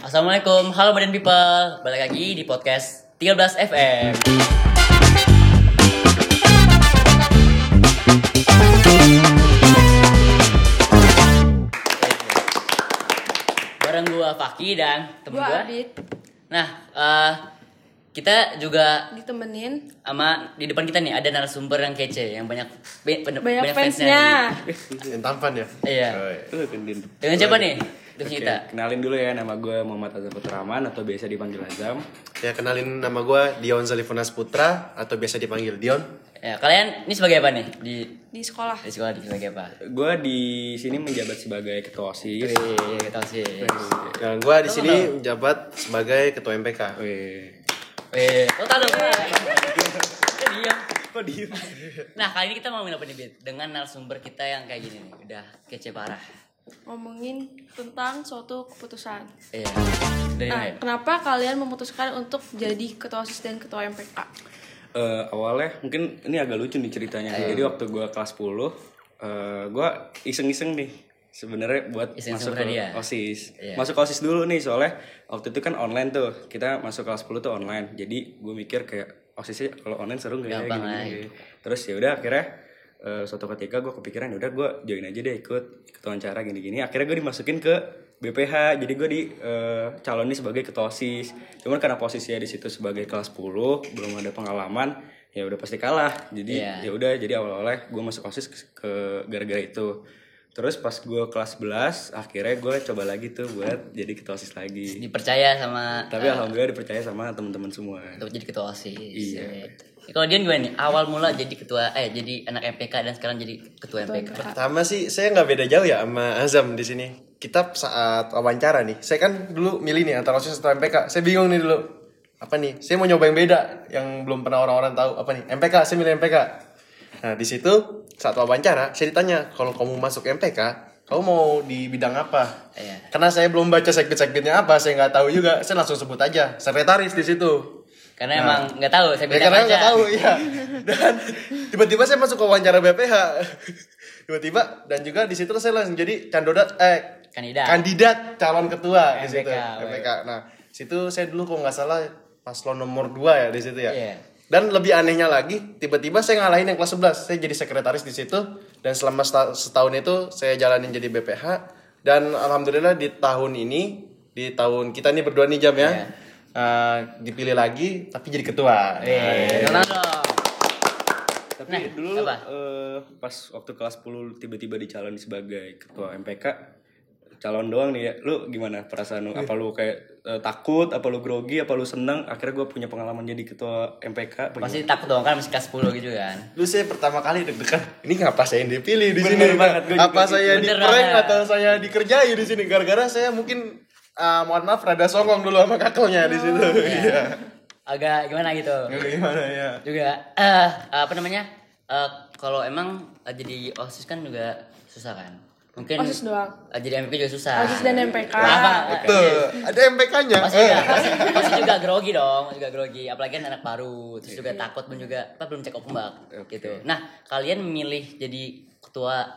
Assalamualaikum, halo Badan People Balik lagi di podcast 13 FM Bareng gua Faki dan temen Adit Nah, eh, kita juga ditemenin sama di depan kita nih ada narasumber yang kece yang banyak be- pen- banyak fansnya. Yang tampan ya? Iya. Oh, iya. Dengan siapa nih? Oke, kita. kenalin dulu ya nama gue Muhammad Azam Putraman atau biasa dipanggil Azam. Ya kenalin nama gue Dion Zalifunas Putra atau biasa dipanggil Dion. Ya, kalian ini sebagai apa nih di di sekolah. di sekolah di sebagai apa? Gue di sini menjabat sebagai ketua OSIS. Wih, kita sih. Dan gue di sini menjabat sebagai ketua MPK. Wih. Wih, oh tahu dong. Diam. Kok diem? Nah, kali ini kita mau apa nih, Bit? Dengan narasumber kita yang kayak gini nih, udah kece parah. Ngomongin tentang suatu keputusan. Iya. Dari Nah, ya? kenapa kalian memutuskan untuk jadi ketua OSIS dan ketua MPK? Eh, awalnya mungkin ini agak lucu nih ceritanya. Jadi waktu gue kelas 10, eh gue iseng-iseng nih sebenarnya buat Iseng-iseng masuk ke berhadiah. OSIS. Iya. Masuk ke OSIS dulu nih soalnya waktu itu kan online tuh. Kita masuk kelas 10 tuh online. Jadi gue mikir kayak OSISnya kalau online seru nggak ya gini, lah. gini. Terus ya udah akhirnya eh, suatu ketika gue kepikiran udah gue join aja deh ikut ikut wawancara gini-gini. Akhirnya gue dimasukin ke BPH. Jadi gue di eh, calonin sebagai ketua OSIS. Cuman karena posisinya di situ sebagai kelas 10 belum ada pengalaman ya udah pasti kalah. Jadi Iya. ya udah jadi awal-awalnya gue masuk OSIS ke- gara-gara itu. Terus pas gue kelas 11 akhirnya gue coba lagi tuh buat jadi ketua OSIS lagi. Dipercaya sama Tapi alhamdulillah dipercaya sama teman-teman semua. untuk jadi ketua OSIS. Iya. Gitu. Kalau dia gimana nih? Awal mula jadi ketua eh jadi anak MPK dan sekarang jadi ketua MPK. Pertama sih saya nggak beda jauh ya sama Azam di sini. Kita saat wawancara nih, saya kan dulu milih nih antara OSIS atau MPK. Saya bingung nih dulu. Apa nih? Saya mau nyoba yang beda yang belum pernah orang-orang tahu. Apa nih? MPK, saya milih MPK. Nah, di situ saat wawancara, saya ditanya, "Kalau kamu masuk MPK, kamu mau di bidang apa?" Iya. Karena saya belum baca segmen-segmennya apa, saya nggak tahu juga. Saya langsung sebut aja, sekretaris di situ. Karena emang nggak tahu, saya Ya, karena nggak tahu ya. Dan tiba-tiba saya masuk ke wawancara BPH. Tiba-tiba dan juga di situ saya langsung jadi candidat eh Kandidat. kandidat calon ketua di situ. MPK, MPK. Nah, situ saya dulu kok nggak salah paslon nomor 2 ya di situ ya. Iya. Dan lebih anehnya lagi, tiba-tiba saya ngalahin yang kelas 11. Saya jadi sekretaris di situ dan selama seta- setahun itu saya jalanin jadi BPH dan alhamdulillah di tahun ini di tahun kita nih berdua nih jam ya. Iya. Eh, dipilih lagi tapi jadi ketua. Eh, tenang dong. Tapi Nah, dulu apa? eh, pas waktu kelas 10 tiba-tiba dicalon sebagai ketua MPK calon doang nih ya. Lu gimana perasaan lu? Apa lu kayak eh, takut, apa lu grogi, apa lu seneng? Akhirnya gue punya pengalaman jadi ketua MPK. apa Pasti gimana? takut dong kan masih kelas 10 gitu kan. Dulu saya pertama kali deg-degan. Ini ngapa saya yang dipilih di Bener sini? banget, apa saya gitu. di Bener prank banget. atau saya dikerjai di sini? Gara-gara saya mungkin ah, mohon maaf rada songong dulu sama kakelnya di situ. Iya. Agak gimana gitu. Gimana ya? Juga eh apa namanya? Eh kalau emang eh, jadi OSIS kan juga susah kan. Mungkin OSIS doang. eh, jadi MPK juga susah. OSIS dan MPK. Apa? Betul. Ada MPK-nya. Pasti juga, pasti, pasti juga grogi dong, juga grogi. Apalagi kan anak baru, terus juga takut pun juga apa belum cek ombak gitu. Nah, kalian milih jadi ketua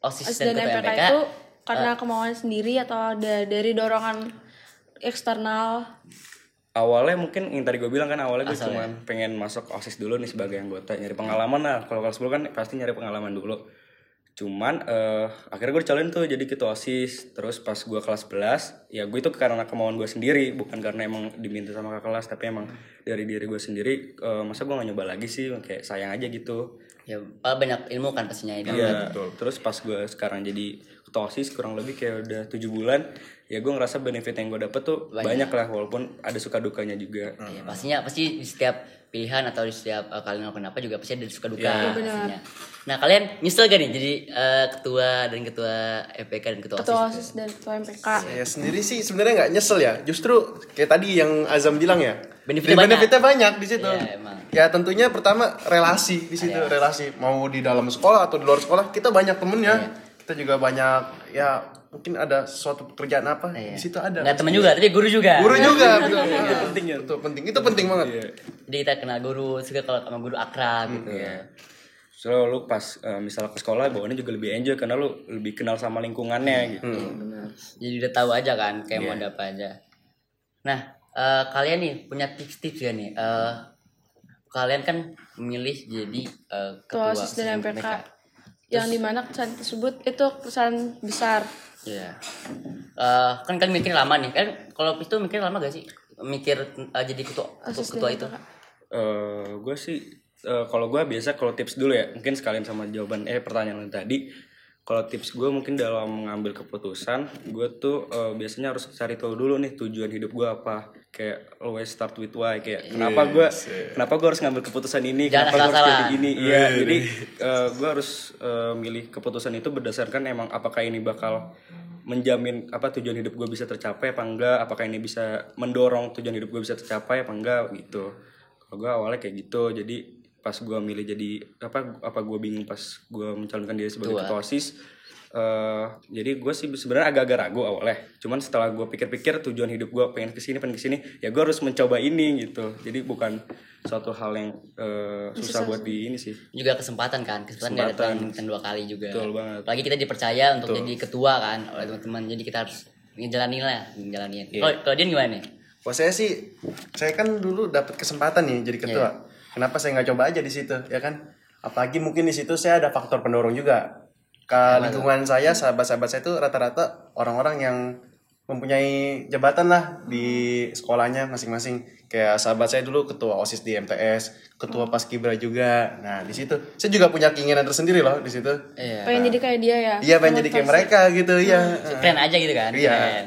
OSIS OSIS dan, dan ketua MPK MPK, itu karena kemauan sendiri atau ada dari dorongan eksternal? Awalnya mungkin yang tadi gue bilang kan awalnya gue cuma pengen masuk OSIS dulu nih sebagai anggota nyari pengalaman lah. Kalau kelas 10 kan pasti nyari pengalaman dulu. Cuman eh akhirnya gue dicalonin tuh jadi ketua OSIS. Terus pas gue kelas 11, ya gue itu karena kemauan gue sendiri, bukan karena emang diminta sama kakak kelas, tapi emang dari diri gue sendiri. eh, masa gue gak nyoba lagi sih, kayak sayang aja gitu. ya paling banyak ilmu kan pastinya itu. Iya, terus pas gue sekarang jadi ketua OSIS kurang lebih kayak udah tujuh bulan, ya gue ngerasa benefit yang gue dapet tuh banyak. lah, walaupun ada suka dukanya juga. Ya, pastinya pasti di setiap pilihan atau di setiap eh, kalian melakukan apa juga pasti ada suka duka Iya. pastinya. Nah, kalian nyesel gak nih jadi eh, ketua dan ketua MPK dan ketua, Ketua OSIS? OSIS dan ketua MPK. Saya sendiri sih sebenarnya nggak nyesel ya. Justru kayak tadi yang Azam bilang ya. Benefitnya Di- benefitnya banyak di situ. Iya, emang. Ya tentunya pertama relasi di situ, relasi mau di dalam sekolah atau di luar sekolah kita banyak temennya. Iya. Kita juga banyak ya mungkin ada suatu pekerjaan apa Iya. di situ ada. Nggak temen juga, tapi guru juga. Guru juga betul. Itu penting ya. Itu penting. Itu penting banget. Iya. Jadi kita kenal guru, juga kalau sama guru akrab gitu. Iya. So lu pas eh, misalnya ke sekolah bawaannya juga lebih enjoy karena lu lebih kenal sama lingkungannya gitu. Jadi udah tahu aja kan kayak mau ada apa aja. Nah, eh, kalian nih punya tips-tips ya nih. Eh, kalian kan memilih jadi eh, Ketua ketua OSIS dan OSIS MPK. Yang di mana kesan tersebut itu kesan besar. Iya. Eh, kan kan mikir lama nih. Kan kalau itu mikir lama gak sih? Mikir eh, jadi ketua ketua dan itu. MPK. eh gue sih eh, kalau gue biasa kalau tips dulu ya mungkin sekalian sama jawaban eh pertanyaan lu tadi. Kalau tips gue mungkin dalam mengambil keputusan gue tuh eh, biasanya harus cari tahu dulu nih tujuan hidup gue apa. Kayak always start with why kayak kenapa gue kenapa gue harus ngambil keputusan ini Jangan kenapa gue harus jadi ini iya jadi gue harus eh, milih keputusan itu berdasarkan emang apakah ini bakal menjamin apa tujuan hidup gue bisa tercapai apa enggak apakah ini bisa mendorong tujuan hidup gue bisa tercapai apa enggak gitu. Kalau gue awalnya kayak gitu jadi pas gue milih jadi apa apa gue bingung pas gue mencalonkan diri sebagai Ketua. osis eh, jadi gue sih sebenarnya agak-agak ragu awalnya cuman setelah gue pikir-pikir tujuan hidup gue pengen ke sini pengen ke sini ya gue harus mencoba ini gitu jadi bukan suatu hal yang eh, susah buat di ini sih juga kesempatan kan kesempatan Kesempatan. datang dua kali juga Betul banget. apalagi kita dipercaya untuk jadi ketua kan oleh teman-teman jadi kita harus ngejalanin lah ngejalanin Iya. kalau dia gimana nih Kalau saya sih, saya kan dulu dapat kesempatan nih jadi ketua. Kenapa saya nggak coba aja di situ, ya kan? Apalagi mungkin di situ saya ada faktor pendorong juga. Ke lingkungan saya, sahabat-sahabat saya itu rata-rata orang-orang yang mempunyai jabatan lah di sekolahnya masing-masing. Kayak sahabat saya dulu ketua OSIS di MTS, ketua Paskibra juga. Nah, di situ saya juga punya keinginan tersendiri loh di situ. iya Pengen jadi kayak dia ya. Iya, pengen jadi kayak mereka gitu, iya. keren aja gitu kan Iya. keren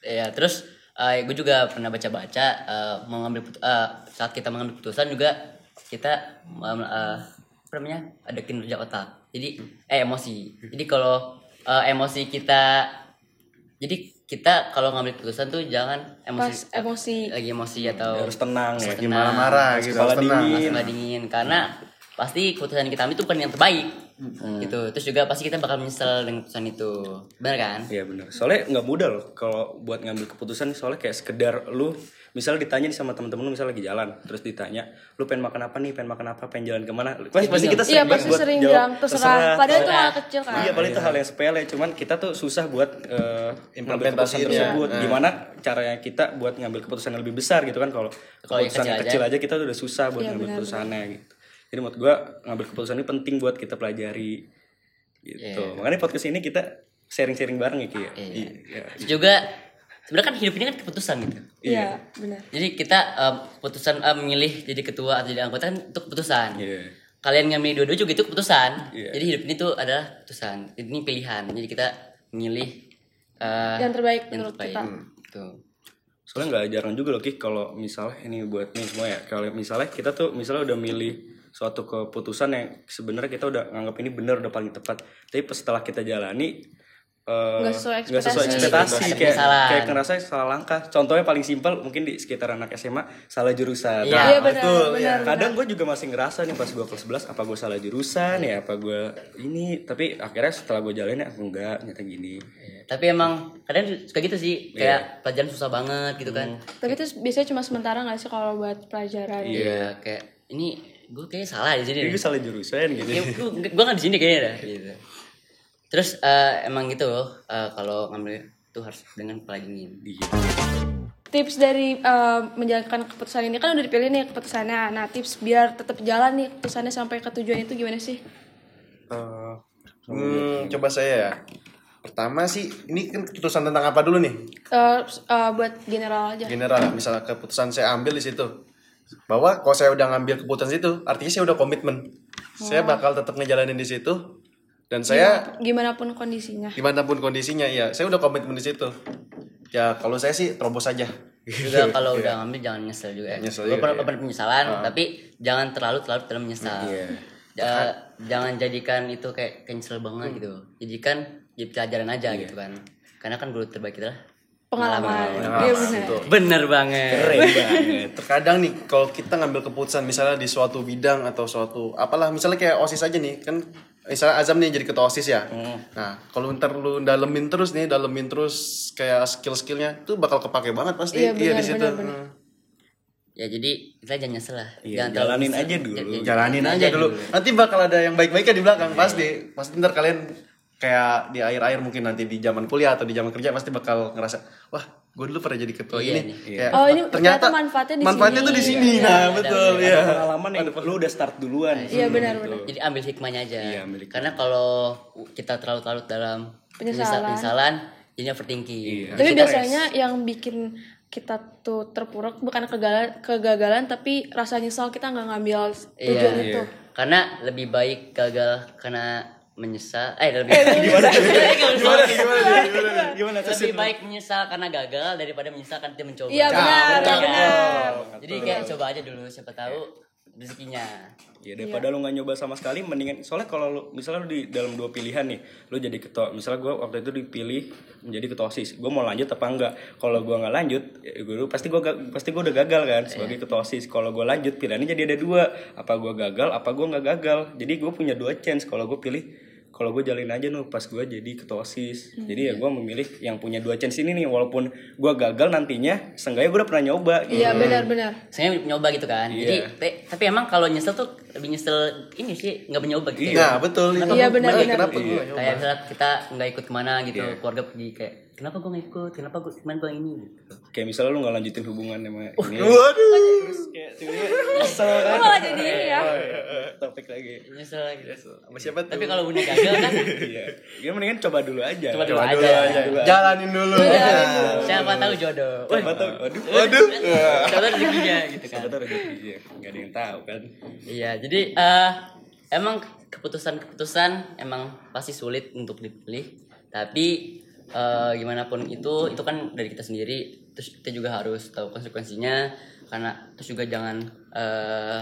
iya terus eh, gue juga pernah baca-baca eh, mau ngambil eh, saat kita mengambil keputusan juga kita eh, apa namanya ada kinerja otak jadi eh emosi jadi kalau eh, emosi kita jadi kita kalau ngambil keputusan tuh jangan Pas emosi emosi. lagi emosi atau harus tenang ya Lagi marah-marah gitu, harus tenang. dingin. Dingin karena pasti keputusan kita ambil itu bukan yang terbaik gitu terus juga pasti kita bakal menyesal dengan keputusan itu benar kan Iya benar. Soalnya nggak mudah loh kalau buat ngambil keputusan soalnya kayak sekedar lu misalnya ditanya nih sama temen-temen lu misalnya lagi jalan terus ditanya lu pengen makan apa nih pengen makan apa pengen jalan ke mana pasti, pasti kita Iya sering banget pasti buat sering jawab, bilang terserah. Padahal itu hal kecil kan. Iya, padahal itu hal yang sepele, cuman kita tuh susah buat eh, ngambil keputusan tersebut. Nah. Gimana caranya kita buat ngambil keputusan yang lebih besar gitu kan kalau keputusan yang kecil kecil aja kita tuh udah susah buat Iya, ngambil benar, keputusannya gitu. Jadi menurut gua ngambil keputusan ini penting buat kita pelajari gitu. Makanya podcast ini kita sharing-sharing bareng ya Ki. ya? Iya. Iya. Terus juga sebenarnya kan hidup ini kan keputusan gitu. Iya, benar. Jadi kita eh, keputusan eh, memilih jadi ketua atau jadi anggota kan itu keputusan. Iya. Kalian ngambil dua-dua juga itu keputusan. Iya. Jadi hidup ini tuh adalah keputusan. Ini pilihan. Jadi kita memilih eh, Yang terbaik yang menurut terbaik. kita. Gitu. Soalnya nggak jarang juga loh Ki kalau misalnya ini buat nih semua ya. Kalau misalnya kita tuh misalnya udah milih suatu keputusan yang sebenarnya kita udah nganggap ini benar udah paling tepat. Tapi setelah kita jalani Nggak sesuai nggak sesuai ekspektasi. ekspektasi Ada kayak penyesalan. kayak ngerasa salah langkah. Contohnya paling simpel mungkin di sekitar anak SMA salah jurusan. Iya. Nah, Iya benar, betul, benar. kadang gue juga masih ngerasa nih pas gue kelas 11 apa gue salah jurusan ya apa gue ini tapi akhirnya setelah gue jalanin ya enggak nyata gini Iya. Tapi emang kadang suka gitu sih. Iya. Kayak pelajaran susah banget gitu kan. Tapi itu biasanya cuma sementara gak sih kalau buat pelajaran? Iya, kayak ini gue kayaknya salah di sini. gue salah jurusan gitu Ya, gue kan di sini kayaknya dah. Gitu. Terus eh, emang gitu eh, kalau ngambil itu harus dengan kepala dingin. Iya. Tips dari eh, menjalankan keputusan ini kan udah dipilih nih keputusannya. Nah tips biar tetap jalan nih keputusannya sampai ke tujuan itu gimana sih? Eh, Hmm, coba saya ya. Pertama sih, ini kan keputusan tentang apa dulu nih? Eh, eh, buat general aja. General, misalnya keputusan saya ambil di situ. Bahwa kalau saya udah ngambil keputusan itu, artinya saya udah komitmen. Saya bakal tetap ngejalanin di situ. Dan saya Gimana pun kondisinya. gimana pun kondisinya, ya saya udah komitmen di situ. Ya kalau saya sih terobos aja. Juga kalau udah ngambil jangan nyesel juga. ya. Nyesel juga, pernah iya. pernah penyesalan, tapi jangan terlalu terlalu terlalu menyesal. Iya. Ja- jangan jadikan itu kayak cancel banget gitu. Jadikan jadi pelajaran aja gitu kan. Karena kan guru terbaik kita lah Pengalaman. Nah, Iya benar. betul. Bener banget. keren banget Terkadang nih kalau kita ngambil keputusan misalnya di suatu bidang atau suatu apalah misalnya kayak OSIS aja nih kan misalnya Azam nih jadi ketua OSIS ya. Nah, kalau ntar lu dalemin terus nih, dalemin terus kayak skill-skillnya tuh bakal kepake banget pasti Iya, benar, di situ. Hmm. Ya jadi kita jangan nyesel lah. Iya, jangan jalanin nyesel. aja dulu. Ja- ja- Jalanin aja dulu. Nanti bakal ada yang baik-baiknya di belakang pasti. Pasti ntar kalian kayak di akhir-akhir mungkin nanti di zaman kuliah atau di zaman kerja pasti bakal ngerasa wah gue dulu pernah jadi ketua Iya ini nih. kayak Oh, ini ternyata manfaatnya di manfaatnya sini. tuh di sini Iya, nah ada- betul ada ya pengalaman yang lu udah start duluan Iya benar-benar. jadi ambil hikmahnya aja Iya, ambil hikmah. karena kalau kita terlalu larut dalam Penyesalan. penyesalan jadinya overthinking Iya. Tapi biasanya yang bikin kita tuh terpuruk bukan kegagalan, kegagalan tapi rasa nyesal kita nggak ngambil tujuan Iya. itu. karena lebih baik gagal karena menyesal eh lebih gimana gimana gimana gimana gimana lebih baik menyesal karena gagal daripada menyesal karena dia mencoba Iya benar, betul. benar. jadi kayak coba aja dulu siapa tahu rezekinya Ya daripada lu nggak nyoba sama sekali mendingan soalnya kalau lu misalnya lu di dalam dua pilihan nih, lu jadi ketua. Misalnya gue waktu itu dipilih menjadi ketua OSIS. Gue mau lanjut apa enggak? Kalau gue nggak lanjut, ya gue pasti gue pasti gue udah gagal kan sebagai ketua OSIS. Kalau gue lanjut pilihannya jadi ada dua. Apa gue gagal, apa gue nggak gagal. Jadi gue punya dua chance kalau gue pilih kalau gue jalin aja nuh pas gue jadi ketua osis jadi ya gue memilih yang punya dua chance ini nih walaupun gue gagal nantinya seenggaknya gue udah pernah nyoba gitu. Iya benar-benar. saya nyoba gitu kan jadi Iya. te- tapi emang kalau nyesel tuh lebih nyesel ini sih nggak mencoba gitu betul Iya, Kenapa- benar-benar. kenapa gue nggak nyoba? kayak misalnya kita nggak ikut ke mana gitu keluarga pergi kayak kenapa gue nggak ikut? Kenapa gue ke mana gue ini? Gitu kayak misalnya lu nggak lanjutin hubungan sama ini waduh. Kayak tiba-tiba kesel kan. Oh, jadi ini ya. topik lagi. Nyesel lagi. Sama siapa tuh? tapi kalau udah gagal kan? Iya. Ya mendingan coba dulu aja. Coba dulu Coba dulu aja. aja. Jalanin dulu. Siapa tahu jodoh. Siapa tahu. Waduh. Waduh. Siapa tahu rezekinya gitu kan. Siapa tahu rezeki iya. Nggak ada yang tahu kan. Iya, jadi eh emang keputusan-keputusan emang pasti sulit untuk dipilih, tapi eh gimana pun itu itu kan dari kita sendiri, terus kita juga harus tahu konsekuensinya karena terus juga jangan eh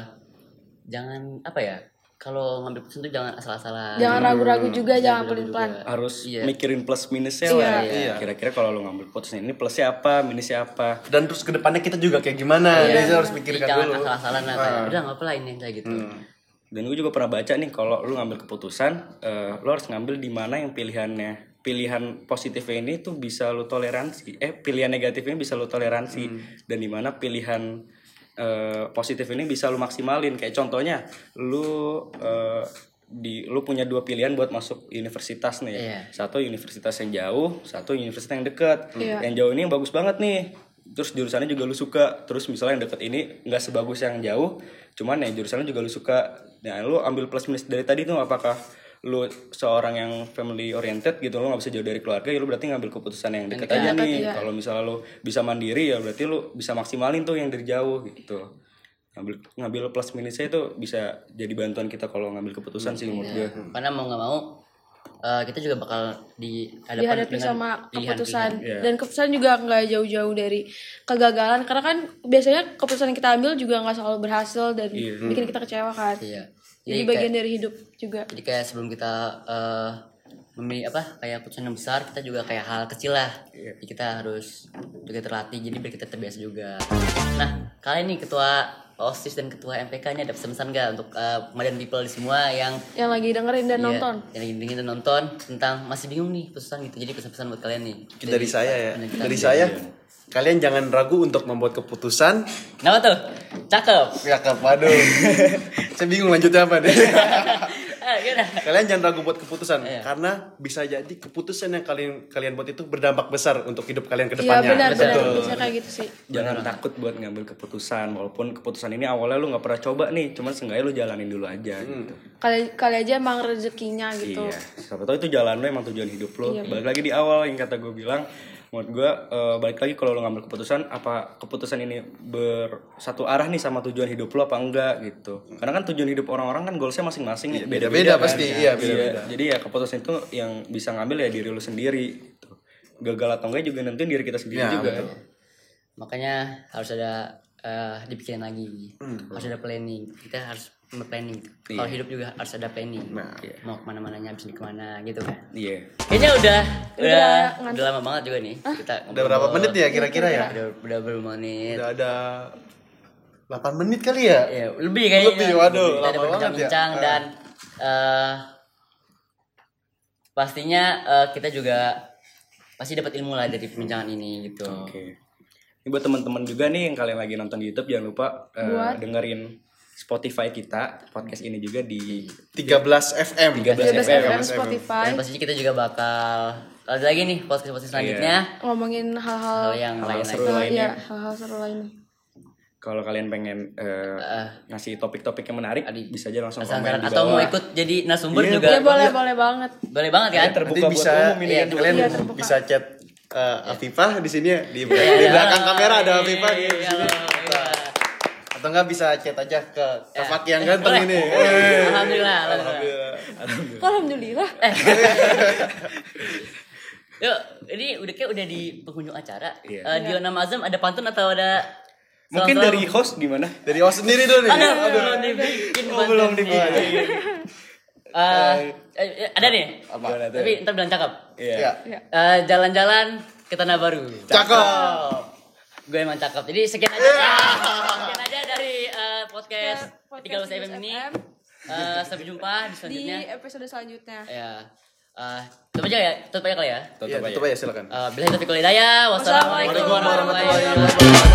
jangan apa ya? Kalau ngambil keputusan itu jangan asal-asalan. Jangan ragu-ragu juga, jangan pelin-pelan. harus Iya. mikirin plus minusnya Iya. lah Iya. kira-kira kalau lu ngambil keputusan ini plusnya apa minusnya apa dan terus ke depannya kita juga kayak gimana Iya. jadi harus Jadi pikirkan jangan dulu asal-asalan lah kayak udah nggak apa lah ini kayak gitu. dan gue juga pernah baca nih kalau lu ngambil keputusan eh, lu harus ngambil di mana yang pilihannya pilihan positifnya ini tuh bisa lu toleransi. Eh pilihan negatifnya bisa lu toleransi. Dan di mana pilihan eh, positif ini bisa lu maksimalin. Kayak contohnya lu eh, di lu punya dua pilihan buat masuk universitas nih. Iya. satu universitas yang jauh satu universitas yang dekat Iya. yang jauh ini yang bagus banget nih. Terus jurusannya juga lu suka. Terus misalnya yang deket ini nggak sebagus yang jauh. Cuman ya jurusannya juga lu suka. Nah lu ambil plus minus dari tadi tuh apakah lu seorang yang family oriented gitu lu nggak bisa jauh dari keluarga ya lu berarti ngambil keputusan yang deket aja dekat, nih. iya. kalau misalnya lu bisa mandiri ya berarti lu bisa maksimalin tuh yang dari jauh gitu. Ngambil ngambil plus minusnya itu bisa jadi bantuan kita kalau ngambil keputusan sih menurut gue Karena mau nggak mau eh, kita juga bakal dihadapi dengan sama keputusan. Iya. dan keputusan juga nggak jauh-jauh dari kegagalan karena kan biasanya keputusan yang kita ambil juga nggak selalu berhasil dan bikin kita kecewa kan. Iya. Jadi Jadi bagian kayak, dari hidup juga jadi kayak sebelum kita eh memilih apa kayak keputusan yang besar kita juga kayak hal kecil lah. Jadi kita harus juga terlatih jadi biar kita terbiasa juga. Nah kalian nih ketua OSIS dan ketua MPK nya ada pesan-pesan nggak untuk eh, Madian people di semua yang yang lagi dengerin dan Iya, nonton yang lagi dengerin dan nonton tentang masih bingung nih keputusan gitu. Jadi pesan-pesan buat kalian nih. dari saya ya Dari kita. dari saya kalian jangan ragu untuk membuat keputusan Kenapa tuh? Cakep. ya waduh saya bingung lanjutnya apa deh Eh? kalian jangan ragu buat keputusan Iya. karena bisa jadi keputusan yang kalian kalian buat itu berdampak besar untuk hidup kalian ke iya depannya. benar benar. Betul. bisa kayak gitu sih. Jangan takut buat ngambil keputusan walaupun keputusan ini awalnya lu nggak pernah coba nih cuman seenggaknya lu jalanin dulu aja gitu. Kali kali aja emang rezekinya gitu. Iya siapa tahu itu jalan lu emang tujuan hidup lu. Balik lagi di awal yang kata gue bilang menurut gue eh, balik lagi kalau lu ngambil keputusan apa keputusan ini bersatu arah nih sama tujuan hidup lu apa enggak gitu karena kan tujuan hidup orang-orang kan goalsnya masing-masing ya, beda-beda kan. pasti, iya, beda-beda. jadi ya keputusan itu yang bisa ngambil ya diri lu sendiri gitu. gagal atau enggak juga nentuin diri kita sendiri Ya, juga betul. Makanya harus ada eh, dipikirin lagi. Harus ada planning. Kita harus planning. Kalau hidup juga harus ada planning. Nah, Mau ke mana-mananya, habis ini ke mana gitu kan. iya Kayaknya udah udah ngantuk. udah lama banget juga nih kita udah berapa menit ya kira-kira ya Udah udah berapa menit? udah ada 8 menit kali ya Ya, lebih kayaknya. Lebih, waduh, Kita udah lama banget ya. Ah. dan eh pastinya eh, kita juga pasti dapat ilmu lah dari perbincangan ini gitu. Oke. Ini buat teman-teman juga nih yang kalian lagi nonton di YouTube jangan lupa Buat? dengerin Spotify kita podcast ini juga di 13 FM 13 13 FM. FM Spotify Dan pastinya kita juga bakal Lanjut lagi nih podcast podcast selanjutnya. ngomongin hal-hal Hal yang Hal-hal lain seru lainnya. ya hal-hal seru lainnya Kalau kalian pengen eh, ngasih topik-topik yang menarik, Adi. bisa aja langsung komen di atau mau bawah. ikut jadi narasumber Iya, juga ya boleh boleh banget boleh banget kan? Terbuka Nanti buat bisa umum ini iya, kan. kalian Iya, terbuka. bisa chat eh, Afifah di sini ya di, Iya, di iya. belakang kamera ada Iya, Afifah iya, di iya, sini. Iya. Atau enggak bisa chat aja ke Ya. Kak Faki yang ganteng ini. Eh. Alhamdulillah, alhamdulillah. alhamdulillah Yuk, ini udah kayak udah di penghujung acara. Iya. Eh, di nama Azam ada pantun atau ada Mungkin dari host gimana? Dari host sendiri dulu nih. Ada belum dibikin Oh, belum dibikin. Eh, eh, ada nih. Tuh? Tapi ntar bilang cakep. Iya. Ya. Eh, jalan-jalan ke tanah baru. Cakep. Gue emang cakep. Jadi sekian aja. Aja eh, podcast Tiga FM ini. Eh, sampai jumpa di di selanjutnya. episode selanjutnya Ya. Eh, tutup aja ya. Tutup aja kali ya. Tutup aja. tutup aja silakan. Uh, Bila taufiq wal hidayah. Wassalamualaikum warahmatullahi wabarakatuh.